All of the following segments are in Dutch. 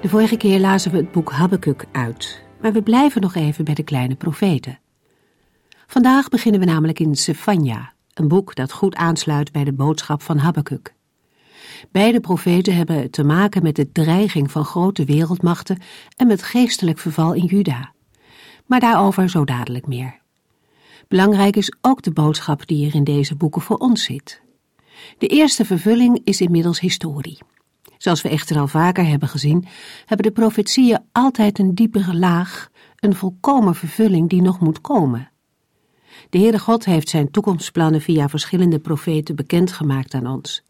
De vorige keer lazen we het boek Habakkuk uit, maar we blijven nog even bij de kleine profeten. Vandaag beginnen we namelijk in Sefania, een boek dat goed aansluit bij de boodschap van Habakkuk. Beide profeten hebben te maken met de dreiging van grote wereldmachten en met geestelijk verval in Juda. Maar daarover zo dadelijk meer. Belangrijk is ook de boodschap die er in deze boeken voor ons zit. De eerste vervulling is inmiddels historie. Zoals we echter al vaker hebben gezien, hebben de profetieën altijd een diepere laag, een volkomen vervulling die nog moet komen. De Heere God heeft zijn toekomstplannen via verschillende profeten bekendgemaakt aan ons.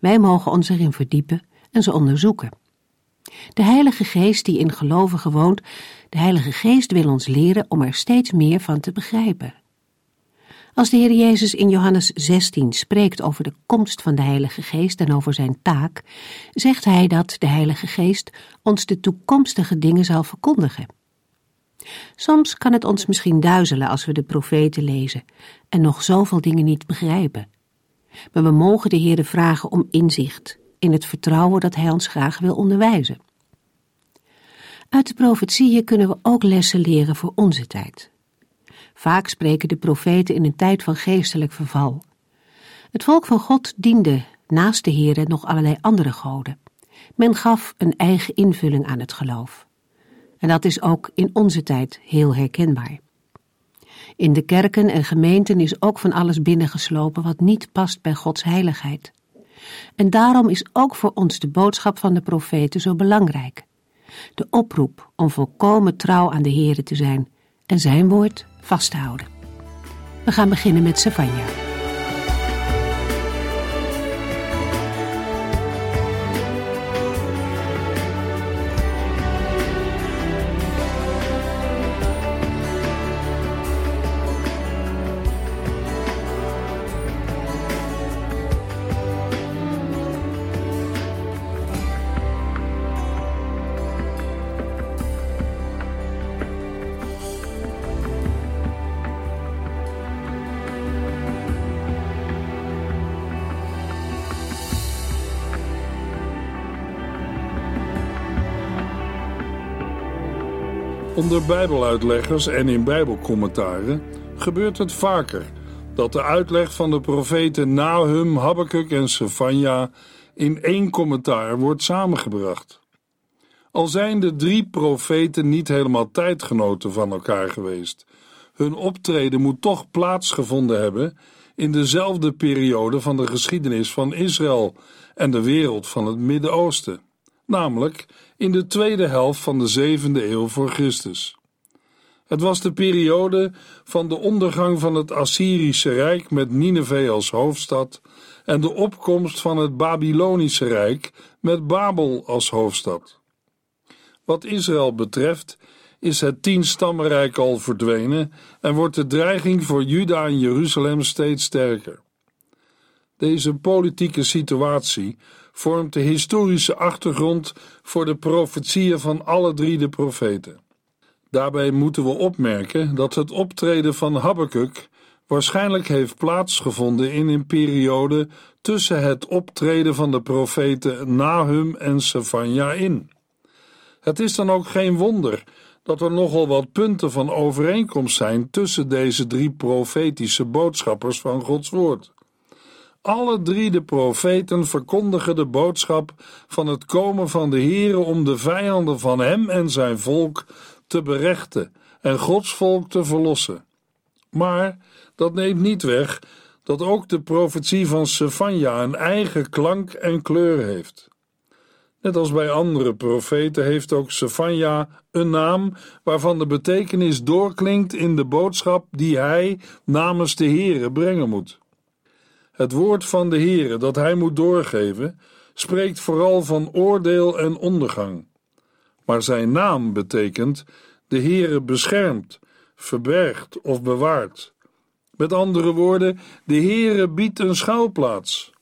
Wij mogen ons erin verdiepen en ze onderzoeken. De Heilige Geest die in gelovigen woont, de Heilige Geest wil ons leren om er steeds meer van te begrijpen. Als de Heer Jezus in Johannes 16 spreekt over de komst van de Heilige Geest en over zijn taak, zegt hij dat de Heilige Geest ons de toekomstige dingen zal verkondigen. Soms kan het ons misschien duizelen als we de profeten lezen en nog zoveel dingen niet begrijpen. Maar we mogen de Heer vragen om inzicht, in het vertrouwen dat Hij ons graag wil onderwijzen. Uit de profetieën kunnen we ook lessen leren voor onze tijd. Vaak spreken de profeten in een tijd van geestelijk verval. Het volk van God diende naast de Heere nog allerlei andere goden. Men gaf een eigen invulling aan het geloof. En dat is ook in onze tijd heel herkenbaar. In de kerken en gemeenten is ook van alles binnengeslopen wat niet past bij Gods heiligheid. En daarom is ook voor ons de boodschap van de profeten zo belangrijk. De oproep om volkomen trouw aan de Heere te zijn en zijn woord vast houden. We gaan beginnen met Savanja. Onder Bijbeluitleggers en in Bijbelcommentaren gebeurt het vaker dat de uitleg van de profeten Nahum, Habakkuk en Sefania in één commentaar wordt samengebracht. Al zijn de drie profeten niet helemaal tijdgenoten van elkaar geweest, hun optreden moet toch plaatsgevonden hebben in dezelfde periode van de geschiedenis van Israël en de wereld van het Midden-Oosten namelijk in de tweede helft van de zevende eeuw voor Christus. Het was de periode van de ondergang van het Assyrische Rijk met Nineveh als hoofdstad en de opkomst van het Babylonische Rijk met Babel als hoofdstad. Wat Israël betreft is het tienstammenrijk al verdwenen en wordt de dreiging voor Juda en Jeruzalem steeds sterker. Deze politieke situatie vormt de historische achtergrond voor de profetieën van alle drie de profeten. Daarbij moeten we opmerken dat het optreden van Habakkuk waarschijnlijk heeft plaatsgevonden in een periode tussen het optreden van de profeten Nahum en Sefania in. Het is dan ook geen wonder dat er nogal wat punten van overeenkomst zijn tussen deze drie profetische boodschappers van Gods woord. Alle drie de profeten verkondigen de boodschap van het komen van de Heere om de vijanden van hem en zijn volk te berechten en Gods volk te verlossen. Maar dat neemt niet weg dat ook de profetie van Sefania een eigen klank en kleur heeft. Net als bij andere profeten heeft ook Sefania een naam waarvan de betekenis doorklinkt in de boodschap die hij namens de Heere brengen moet. Het woord van de Heere dat hij moet doorgeven, spreekt vooral van oordeel en ondergang. Maar zijn naam betekent de Heere beschermt, verbergt of bewaart. Met andere woorden, de Heere biedt een schuilplaats.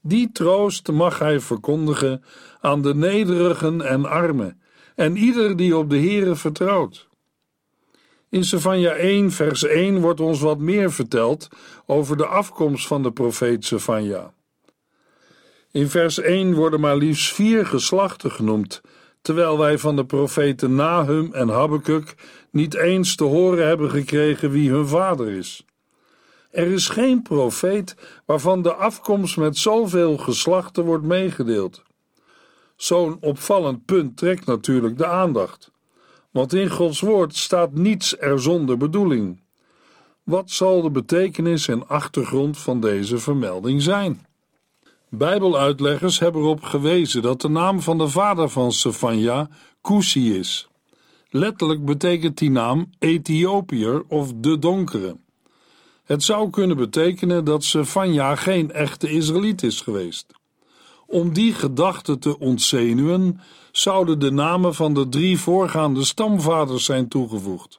Die troost mag hij verkondigen aan de nederigen en armen en ieder die op de Heere vertrouwt. In Sefania 1 vers 1 wordt ons wat meer verteld over de afkomst van de profeet Sefania. In vers 1 worden maar liefst vier geslachten genoemd, terwijl wij van de profeten Nahum en Habakkuk niet eens te horen hebben gekregen wie hun vader is. Er is geen profeet waarvan de afkomst met zoveel geslachten wordt meegedeeld. Zo'n opvallend punt trekt natuurlijk de aandacht, want in Gods woord staat niets er zonder bedoeling. Wat zal de betekenis en achtergrond van deze vermelding zijn? Bijbeluitleggers hebben erop gewezen dat de naam van de vader van Sefania Kusi is. Letterlijk betekent die naam Ethiopiër of de donkere. Het zou kunnen betekenen dat Sefania geen echte Israëliet is geweest. Om die gedachte te ontzenuwen, zouden de namen van de drie voorgaande stamvaders zijn toegevoegd.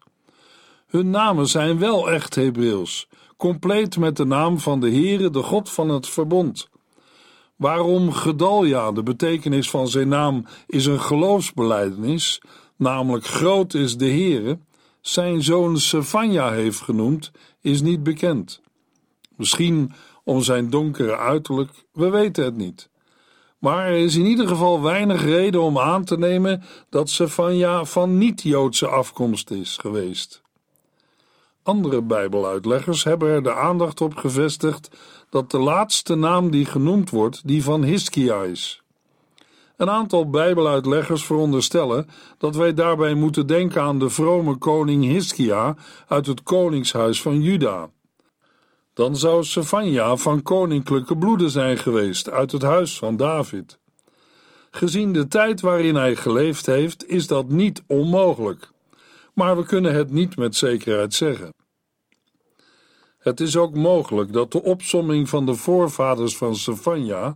Hun namen zijn wel echt Hebreeuws, compleet met de naam van de Heere, de God van het verbond. Waarom Gedalja, de betekenis van zijn naam, is een geloofsbeleidenis, namelijk groot is de Heere, zijn zoon Sefania heeft genoemd, is niet bekend. Misschien om zijn donkere uiterlijk, we weten het niet. Maar er is in ieder geval weinig reden om aan te nemen dat Sefania van niet-Joodse afkomst is geweest. Andere Bijbeluitleggers hebben er de aandacht op gevestigd dat de laatste naam die genoemd wordt die van Hiskia is. Een aantal Bijbeluitleggers veronderstellen dat wij daarbij moeten denken aan de vrome koning Hiskia uit het koningshuis van Juda. Dan zou Sefania van koninklijke bloeden zijn geweest uit het huis van David. Gezien de tijd waarin hij geleefd heeft, is dat niet onmogelijk. Maar we kunnen het niet met zekerheid zeggen. Het is ook mogelijk dat de opsomming van de voorvaders van Sefania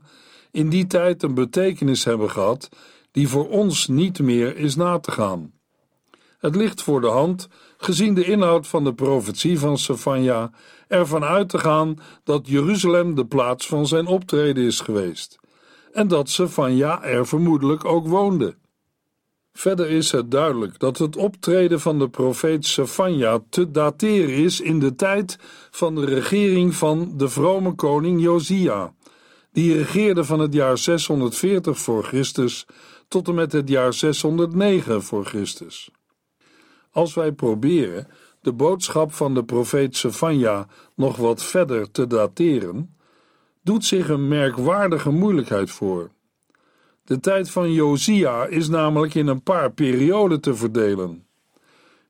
in die tijd een betekenis hebben gehad die voor ons niet meer is na te gaan. Het ligt voor de hand, gezien de inhoud van de profetie van Sefania, ervan uit te gaan dat Jeruzalem de plaats van zijn optreden is geweest en dat Sefania er vermoedelijk ook woonde. Verder is het duidelijk dat het optreden van de profeet Sefania te dateren is in de tijd van de regering van de vrome koning Josia, die regeerde van het jaar 640 voor Christus tot en met het jaar 609 voor Christus. Als wij proberen de boodschap van de profeet Sefania nog wat verder te dateren, doet zich een merkwaardige moeilijkheid voor. De tijd van Josia is namelijk in een paar perioden te verdelen.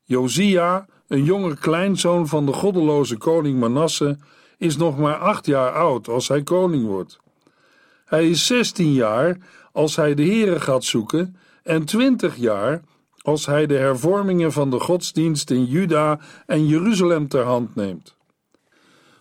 Josia, een jonge kleinzoon van de goddeloze koning Manasse, is nog maar acht jaar oud als hij koning wordt. Hij is zestien jaar als hij de Here gaat zoeken en twintig jaar als hij de hervormingen van de godsdienst in Juda en Jeruzalem ter hand neemt.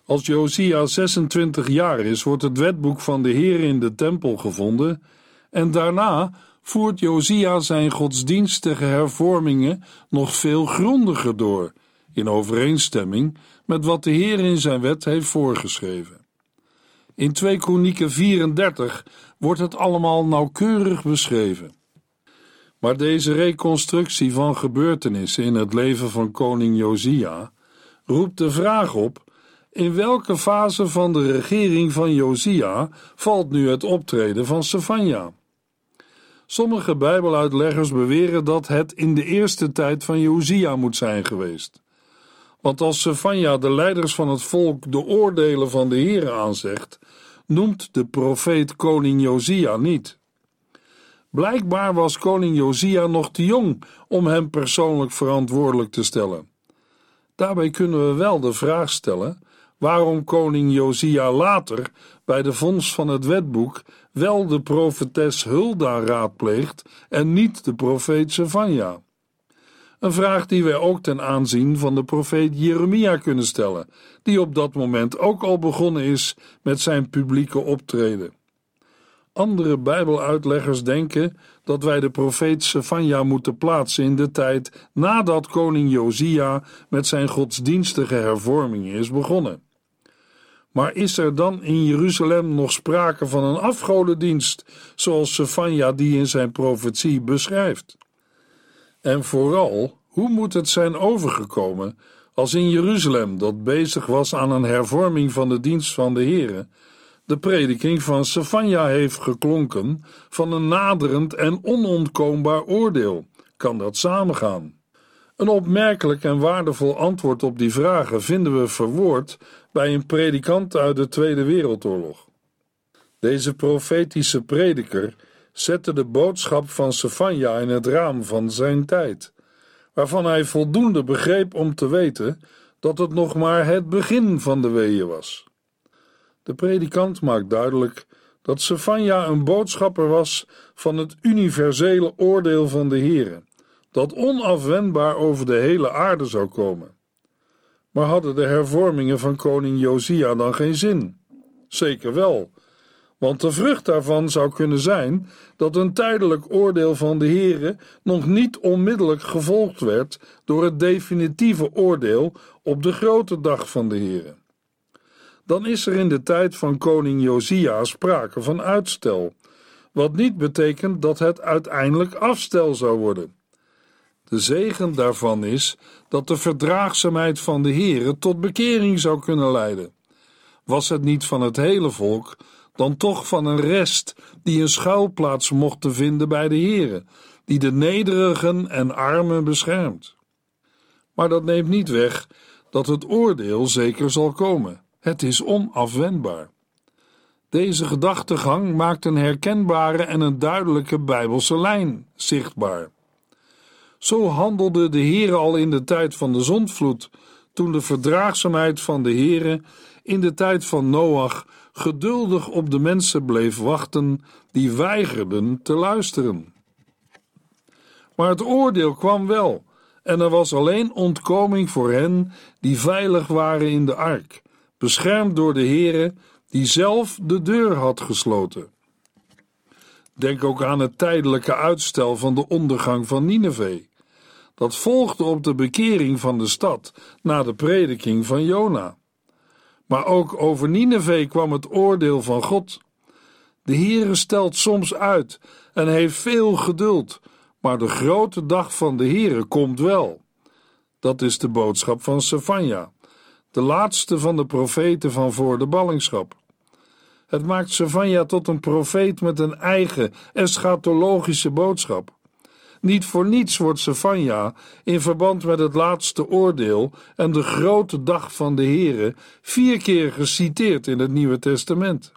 Als Josia 26 jaar is, wordt het wetboek van de Heer in de tempel gevonden en daarna voert Josia zijn godsdienstige hervormingen nog veel grondiger door, in overeenstemming met wat de Heer in zijn wet heeft voorgeschreven. In 2 Kronieken 34 wordt het allemaal nauwkeurig beschreven. Maar deze reconstructie van gebeurtenissen in het leven van koning Josia roept de vraag op: in welke fase van de regering van Josia valt nu het optreden van Sefania? Sommige Bijbeluitleggers beweren dat het in de eerste tijd van Josia moet zijn geweest. Want als Sefania de leiders van het volk de oordelen van de Heer aanzegt, noemt de profeet koning Josia niet. Blijkbaar was koning Josia nog te jong om hem persoonlijk verantwoordelijk te stellen. Daarbij kunnen we wel de vraag stellen waarom koning Josia later bij de vondst van het wetboek wel de profetes Hulda raadpleegt en niet de profeet Sefania. Een vraag die wij ook ten aanzien van de profeet Jeremia kunnen stellen, die op dat moment ook al begonnen is met zijn publieke optreden. Andere Bijbeluitleggers denken dat wij de profeet Sefanja moeten plaatsen in de tijd nadat koning Josia met zijn godsdienstige hervormingen is begonnen. Maar is er dan in Jeruzalem nog sprake van een afgodendienst, zoals Sefanja die in zijn profetie beschrijft? En vooral, hoe moet het zijn overgekomen als in Jeruzalem, dat bezig was aan een hervorming van de dienst van de Here, de prediking van Sefanja heeft geklonken van een naderend en onontkoombaar oordeel? Kan dat samengaan? Een opmerkelijk en waardevol antwoord op die vragen vinden we verwoord bij een predikant uit de Tweede Wereldoorlog. Deze profetische prediker zette de boodschap van Sefanja in het raam van zijn tijd, waarvan hij voldoende begreep om te weten dat het nog maar het begin van de weeën was. De predikant maakt duidelijk dat Sefanja een boodschapper was van het universele oordeel van de Here, dat onafwendbaar over de hele aarde zou komen. Maar hadden de hervormingen van koning Josia dan geen zin? Zeker wel, want de vrucht daarvan zou kunnen zijn dat een tijdelijk oordeel van de Heere nog niet onmiddellijk gevolgd werd door het definitieve oordeel op de grote dag van de Heere. Dan is er in de tijd van koning Josia sprake van uitstel, wat niet betekent dat het uiteindelijk afstel zou worden. De zegen daarvan is dat de verdraagzaamheid van de Heere tot bekering zou kunnen leiden. Was het niet van het hele volk, dan toch van een rest die een schuilplaats mocht te vinden bij de Heere, die de nederigen en armen beschermt. Maar dat neemt niet weg dat het oordeel zeker zal komen. Het is onafwendbaar. Deze gedachtegang maakt een herkenbare en een duidelijke Bijbelse lijn zichtbaar. Zo handelde de Heere al in de tijd van de zondvloed, toen de verdraagzaamheid van de Heere in de tijd van Noach geduldig op de mensen bleef wachten die weigerden te luisteren. Maar het oordeel kwam wel, en er was alleen ontkoming voor hen die veilig waren in de ark, beschermd door de Heere, die zelf de deur had gesloten. Denk ook aan het tijdelijke uitstel van de ondergang van Nineveh. Dat volgde op de bekering van de stad na de prediking van Jona. Maar ook over Nineveh kwam het oordeel van God. De Heere stelt soms uit en heeft veel geduld, maar de grote dag van de Heere komt wel. Dat is de boodschap van Sefania, de laatste van de profeten van voor de ballingschap. Het maakt Sefania tot een profeet met een eigen eschatologische boodschap. Niet voor niets wordt Sefania in verband met het laatste oordeel en de grote dag van de Here vier keer geciteerd in het Nieuwe Testament.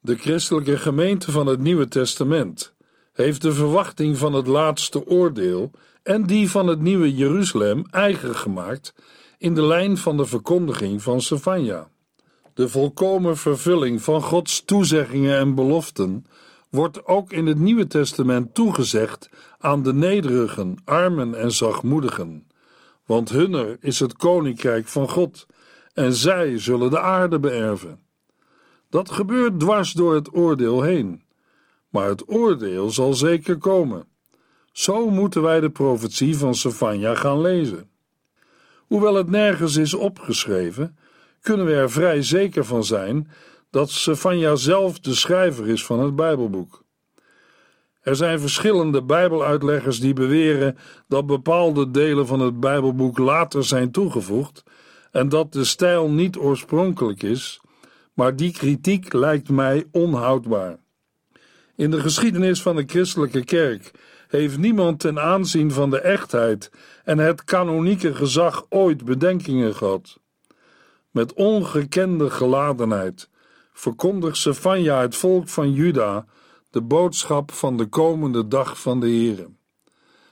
De christelijke gemeente van het Nieuwe Testament heeft de verwachting van het laatste oordeel en die van het Nieuwe Jeruzalem eigen gemaakt in de lijn van de verkondiging van Sefania. De volkomen vervulling van Gods toezeggingen en beloften wordt ook in het Nieuwe Testament toegezegd aan de nederigen, armen en zachtmoedigen, want hunner is het koninkrijk van God en zij zullen de aarde beërven. Dat gebeurt dwars door het oordeel heen, maar het oordeel zal zeker komen. Zo moeten wij de profetie van Sefania gaan lezen. Hoewel het nergens is opgeschreven, kunnen we er vrij zeker van zijn dat Sefania zelf de schrijver is van het Bijbelboek. Er zijn verschillende Bijbeluitleggers die beweren dat bepaalde delen van het Bijbelboek later zijn toegevoegd en dat de stijl niet oorspronkelijk is, maar die kritiek lijkt mij onhoudbaar. In de geschiedenis van de christelijke kerk heeft niemand ten aanzien van de echtheid en het kanonieke gezag ooit bedenkingen gehad. Met ongekende geladenheid verkondigt Sefania het volk van Juda de boodschap van de komende dag van de Heere.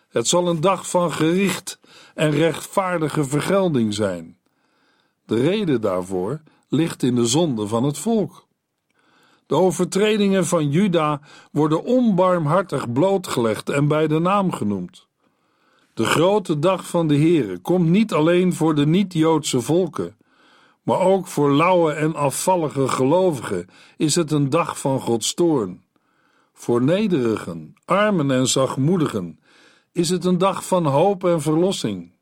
Het zal een dag van gericht en rechtvaardige vergelding zijn. De reden daarvoor ligt in de zonde van het volk. De overtredingen van Juda worden onbarmhartig blootgelegd en bij de naam genoemd. De grote dag van de Heere komt niet alleen voor de niet-Joodse volken, Maar ook voor lauwe en afvallige gelovigen is het een dag van Gods toorn. Voor nederigen, armen en zachtmoedigen is het een dag van hoop en verlossing.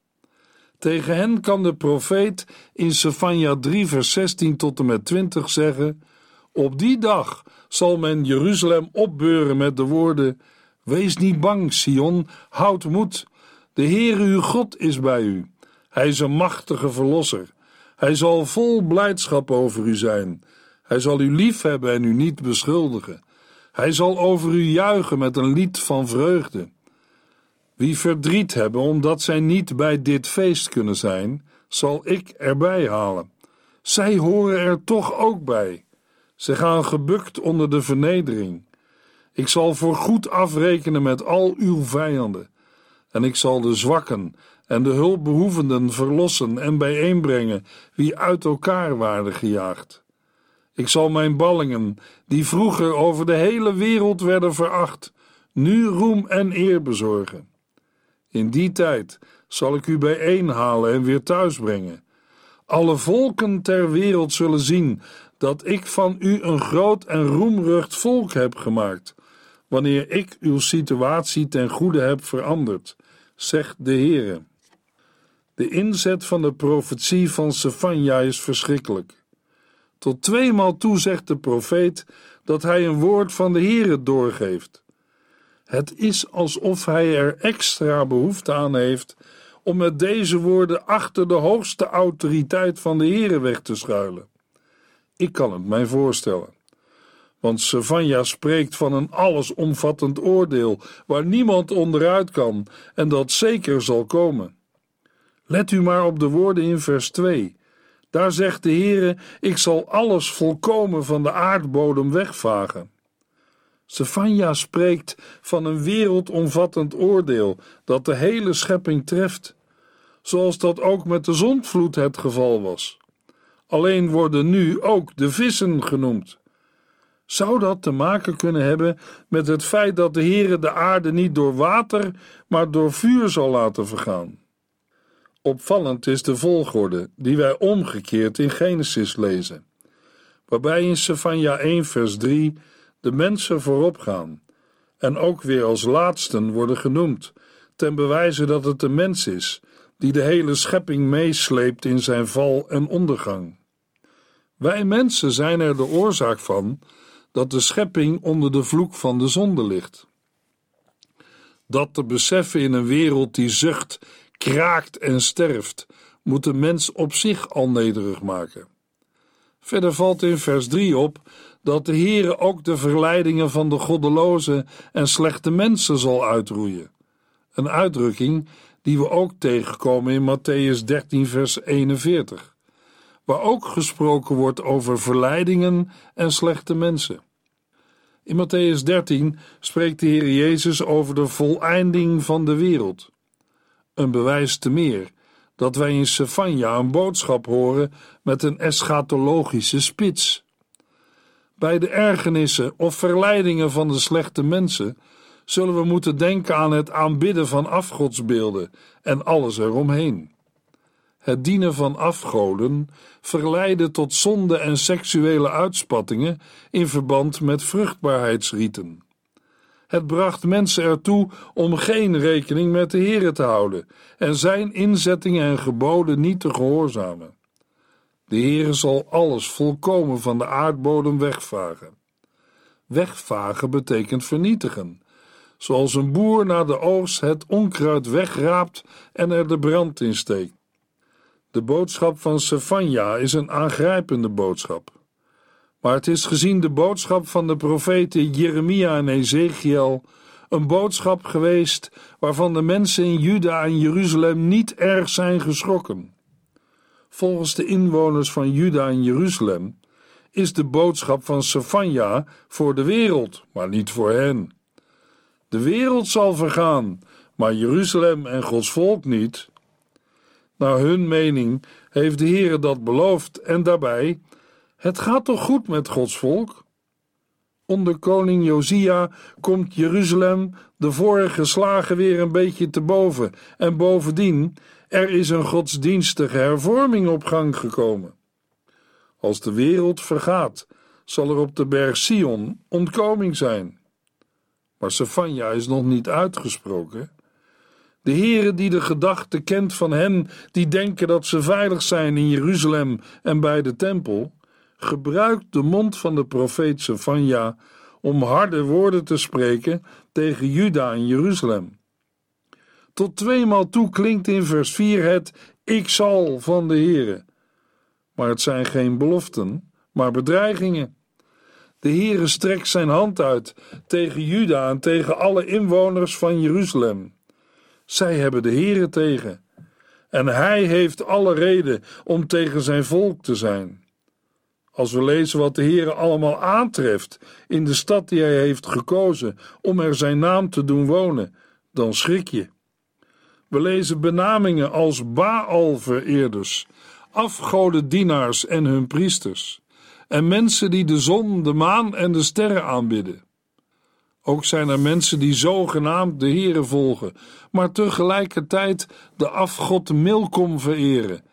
Tegen hen kan de profeet in Sefania 3 vers 16 tot en met 20 zeggen: Op die dag zal men Jeruzalem opbeuren met de woorden: Wees niet bang, Sion, houd moed. De Heere uw God is bij u. Hij is een machtige verlosser. Hij zal vol blijdschap over u zijn. Hij zal u liefhebben en u niet beschuldigen. Hij zal over u juichen met een lied van vreugde. Wie verdriet hebben omdat zij niet bij dit feest kunnen zijn, zal ik erbij halen. Zij horen er toch ook bij. Ze gaan gebukt onder de vernedering. Ik zal voorgoed afrekenen met al uw vijanden. En ik zal de zwakken en de hulpbehoevenden verlossen en bijeenbrengen wie uit elkaar waren gejaagd. Ik zal mijn ballingen, die vroeger over de hele wereld werden veracht, nu roem en eer bezorgen. In die tijd zal ik u bijeenhalen en weer thuisbrengen. Alle volken ter wereld zullen zien dat ik van u een groot en roemrucht volk heb gemaakt, wanneer ik uw situatie ten goede heb veranderd, zegt de Heere. De inzet van de profetie van Sefania is verschrikkelijk. Tot tweemaal toe zegt de profeet dat hij een woord van de Heere doorgeeft. Het is alsof hij er extra behoefte aan heeft om met deze woorden achter de hoogste autoriteit van de Heere weg te schuilen. Ik kan het mij voorstellen. Want Savanja spreekt van een allesomvattend oordeel waar niemand onderuit kan en dat zeker zal komen. Let u maar op de woorden in vers 2. Daar zegt de Heere: Ik zal alles volkomen van de aardbodem wegvagen. Stefania spreekt van een wereldomvattend oordeel dat de hele schepping treft, zoals dat ook met de zondvloed het geval was. Alleen worden nu ook de vissen genoemd. Zou dat te maken kunnen hebben met het feit dat de Heere de aarde niet door water, maar door vuur zal laten vergaan? Opvallend is de volgorde die wij omgekeerd in Genesis lezen, waarbij in Sefania 1 vers 3 de mensen voorop gaan en ook weer als laatsten worden genoemd, ten bewijze dat het de mens is die de hele schepping meesleept in zijn val en ondergang. Wij mensen zijn er de oorzaak van dat de schepping onder de vloek van de zonde ligt. Dat te beseffen in een wereld die zucht, kraakt en sterft, moet de mens op zich al nederig maken. Verder valt in vers 3 op dat de Heere ook de verleidingen van de goddeloze en slechte mensen zal uitroeien. Een uitdrukking die we ook tegenkomen in Matthäus 13, vers 41, waar ook gesproken wordt over verleidingen en slechte mensen. In Matthäus 13 spreekt de Heer Jezus over de voleinding van de wereld. Een bewijs te meer dat wij in Sefania een boodschap horen met een eschatologische spits. Bij de ergernissen of verleidingen van de slechte mensen zullen we moeten denken aan het aanbidden van afgodsbeelden en alles eromheen. Het dienen van afgoden verleidde tot zonde en seksuele uitspattingen in verband met vruchtbaarheidsrieten. Het bracht mensen ertoe om geen rekening met de Heere te houden en zijn inzettingen en geboden niet te gehoorzamen. De Heere zal alles volkomen van de aardbodem wegvagen. Wegvagen betekent vernietigen, zoals een boer na de oogst het onkruid wegraapt en er de brand in steekt. De boodschap van Sefania is een aangrijpende boodschap. Maar het is gezien de boodschap van de profeten Jeremia en Ezekiel een boodschap geweest waarvan de mensen in Juda en Jeruzalem niet erg zijn geschrokken. Volgens de inwoners van Juda en Jeruzalem is de boodschap van Sefania voor de wereld, maar niet voor hen. De wereld zal vergaan, maar Jeruzalem en Gods volk niet. Naar hun mening heeft de Heere dat beloofd en daarbij, het gaat toch goed met Gods volk? Onder koning Josia komt Jeruzalem de vorige slagen weer een beetje te boven en bovendien, er is een godsdienstige hervorming op gang gekomen. Als de wereld vergaat, zal er op de berg Sion ontkoming zijn. Maar Sefania is nog niet uitgesproken. De Heere die de gedachte kent van hen die denken dat ze veilig zijn in Jeruzalem en bij de tempel, gebruikt de mond van de profeet Sefania om harde woorden te spreken tegen Juda en Jeruzalem. Tot tweemaal toe klinkt in vers 4 het ik zal van de Heere. Maar het zijn geen beloften, maar bedreigingen. De Heere strekt zijn hand uit tegen Juda en tegen alle inwoners van Jeruzalem. Zij hebben de Heere tegen. En hij heeft alle reden om tegen zijn volk te zijn. Als we lezen wat de Heere allemaal aantreft in de stad die hij heeft gekozen om er zijn naam te doen wonen, dan schrik je. We lezen benamingen als Baal-vereerders, afgodendienaars en hun priesters, en mensen die de zon, de maan en de sterren aanbidden. Ook zijn er mensen die zogenaamd de Heere volgen, maar tegelijkertijd de afgod Milkom vereren.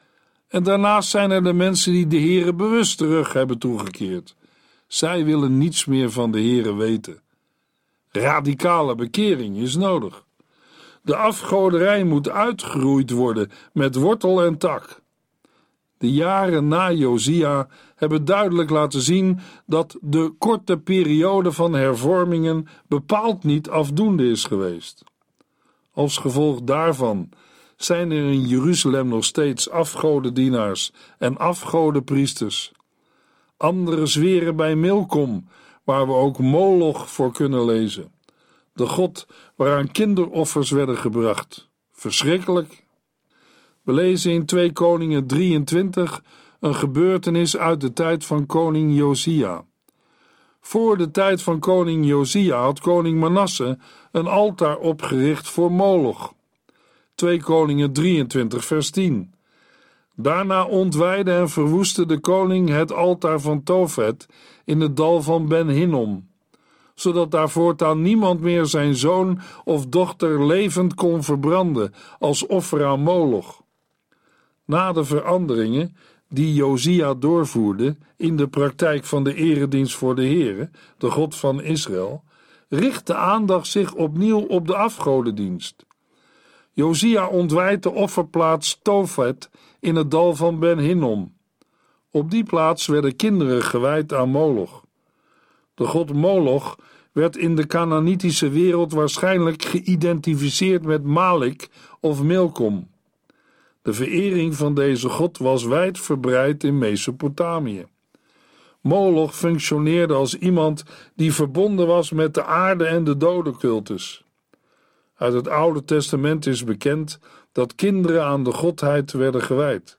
En daarnaast zijn er de mensen die de Heere bewust terug hebben toegekeerd. Zij willen niets meer van de Heere weten. Radicale bekering is nodig. De afgoderij moet uitgeroeid worden met wortel en tak. De jaren na Josia hebben duidelijk laten zien dat de korte periode van hervormingen bepaald niet afdoende is geweest. Als gevolg daarvan zijn er in Jeruzalem nog steeds afgodendienaars en afgodenpriesters. Anderen zweren bij Milkom, waar we ook Moloch voor kunnen lezen. De god waaraan kinderoffers werden gebracht. Verschrikkelijk. We lezen in 2 Koningen 23 een gebeurtenis uit de tijd van koning Josia. Voor de tijd van koning Josia had koning Manasse een altaar opgericht voor Moloch. 2 Koningen 23 vers 10. Daarna ontwijde en verwoestte de koning het altaar van Tofet in het dal van Ben Hinnom, zodat daar voortaan niemand meer zijn zoon of dochter levend kon verbranden als offer aan Moloch. Na de veranderingen die Josia doorvoerde in de praktijk van de eredienst voor de Heere, de God van Israël, richt de aandacht zich opnieuw op de afgodendienst. Josia ontwijdt de offerplaats Tofet in het dal van Ben Hinnom. Op die plaats werden kinderen gewijd aan Moloch. De god Moloch werd in de Canaanitische wereld waarschijnlijk geïdentificeerd met Malik of Milkom. De verering van deze god was wijdverbreid in Mesopotamië. Moloch functioneerde als iemand die verbonden was met de aarde en de dodencultus. Uit het Oude Testament is bekend dat kinderen aan de godheid werden gewijd.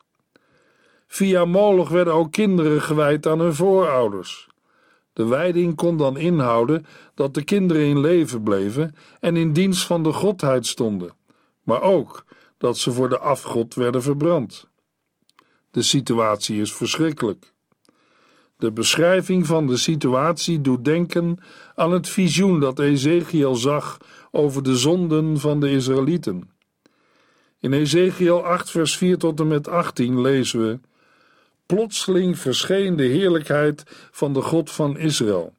Via Moloch werden ook kinderen gewijd aan hun voorouders. De wijding kon dan inhouden dat de kinderen in leven bleven en in dienst van de godheid stonden, maar ook dat ze voor de afgod werden verbrand. De situatie is verschrikkelijk. De beschrijving van de situatie doet denken aan het visioen dat Ezekiel zag over de zonden van de Israëlieten. In Ezekiel 8, vers 4 tot en met 18 lezen we: Plotseling verscheen de heerlijkheid van de God van Israël,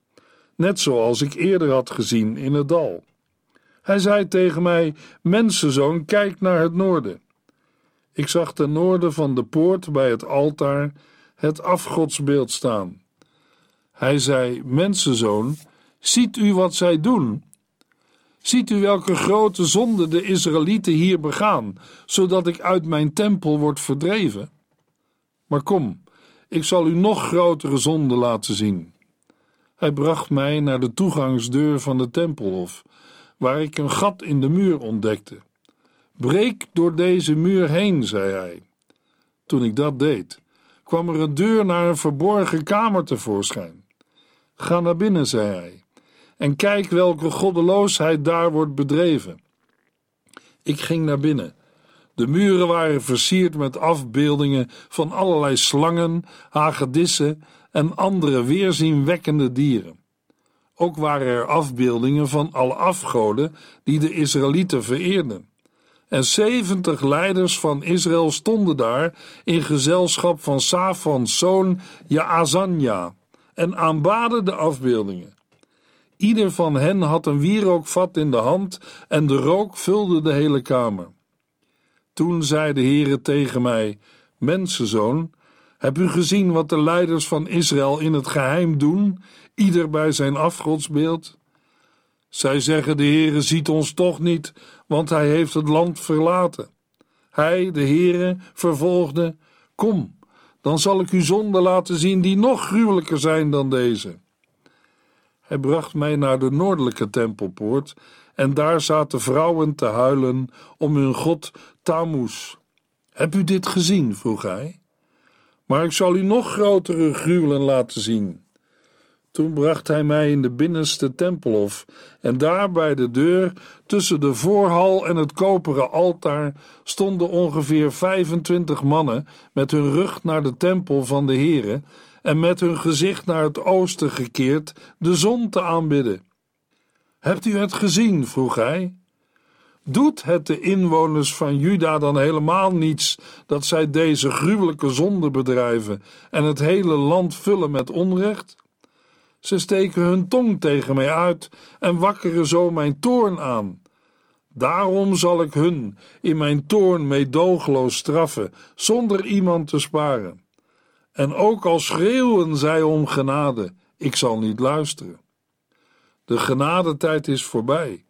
net zoals ik eerder had gezien in het dal. Hij zei tegen mij: Mensenzoon, kijk naar het noorden. Ik zag ten noorden van de poort bij het altaar het afgodsbeeld staan. Hij zei: Mensenzoon, ziet u wat zij doen? Ziet u welke grote zonde de Israëlieten hier begaan, zodat ik uit mijn tempel word verdreven? Maar kom, ik zal u nog grotere zonden laten zien. Hij bracht mij naar de toegangsdeur van de tempelhof waar ik een gat in de muur ontdekte. Breek door deze muur heen, zei hij. Toen ik dat deed, kwam er een deur naar een verborgen kamer tevoorschijn. Ga naar binnen, zei hij, en kijk welke goddeloosheid daar wordt bedreven. Ik ging naar binnen. De muren waren versierd met afbeeldingen van allerlei slangen, hagedissen en andere weerzienwekkende dieren. Ook waren er afbeeldingen van alle afgoden die de Israëlieten vereerden. En zeventig leiders van Israël stonden daar in gezelschap van Safans zoon Jaazanja en aanbaden de afbeeldingen. Ieder van hen had een wierookvat in de hand en de rook vulde de hele kamer. Toen zei de Heere tegen mij: Mensenzoon, heb u gezien wat de leiders van Israël in het geheim doen, ieder bij zijn afgodsbeeld? Zij zeggen: De Heere ziet ons toch niet, want hij heeft het land verlaten. Hij, de Heere, vervolgde: Kom, dan zal ik u zonden laten zien die nog gruwelijker zijn dan deze. Hij bracht mij naar de noordelijke tempelpoort en daar zaten vrouwen te huilen om hun god Tammuz. Heb u dit gezien? vroeg hij. Maar ik zal u nog grotere gruwelen laten zien. Toen bracht hij mij in de binnenste tempelhof, en daar bij de deur, tussen de voorhal en het koperen altaar, stonden ongeveer 25 mannen met hun rug naar de tempel van de Heere en met hun gezicht naar het oosten gekeerd de zon te aanbidden. Hebt u het gezien? vroeg hij. Doet het de inwoners van Juda dan helemaal niets dat zij deze gruwelijke zonde bedrijven en het hele land vullen met onrecht? Ze steken hun tong tegen mij uit en wakkeren zo mijn toorn aan. Daarom zal ik hun in mijn toorn meedogenloos straffen, zonder iemand te sparen. En ook al schreeuwen zij om genade, ik zal niet luisteren. De genadetijd is voorbij.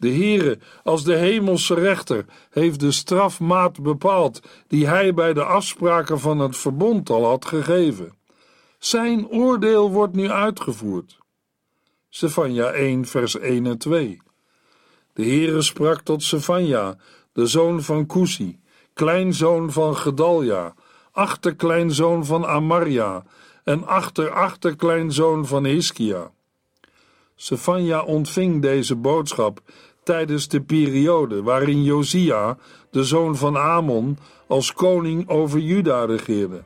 De Heere, als de hemelse rechter, heeft de strafmaat bepaald die hij bij de afspraken van het verbond al had gegeven. Zijn oordeel wordt nu uitgevoerd. Sefania 1, vers 1 en 2. De Heere sprak tot Sefania, de zoon van Kusi, kleinzoon van Gedalja, achterkleinzoon van Amaria en achter-achterkleinzoon van Hiskia. Sefania ontving deze boodschap tijdens de periode waarin Josia, de zoon van Amon, als koning over Juda regeerde.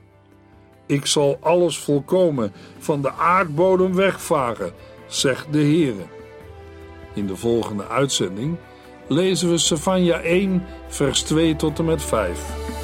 Ik zal alles volkomen van de aardbodem wegvagen, zegt de Heere. In de volgende uitzending lezen we Sefania 1, vers 2 tot en met 5.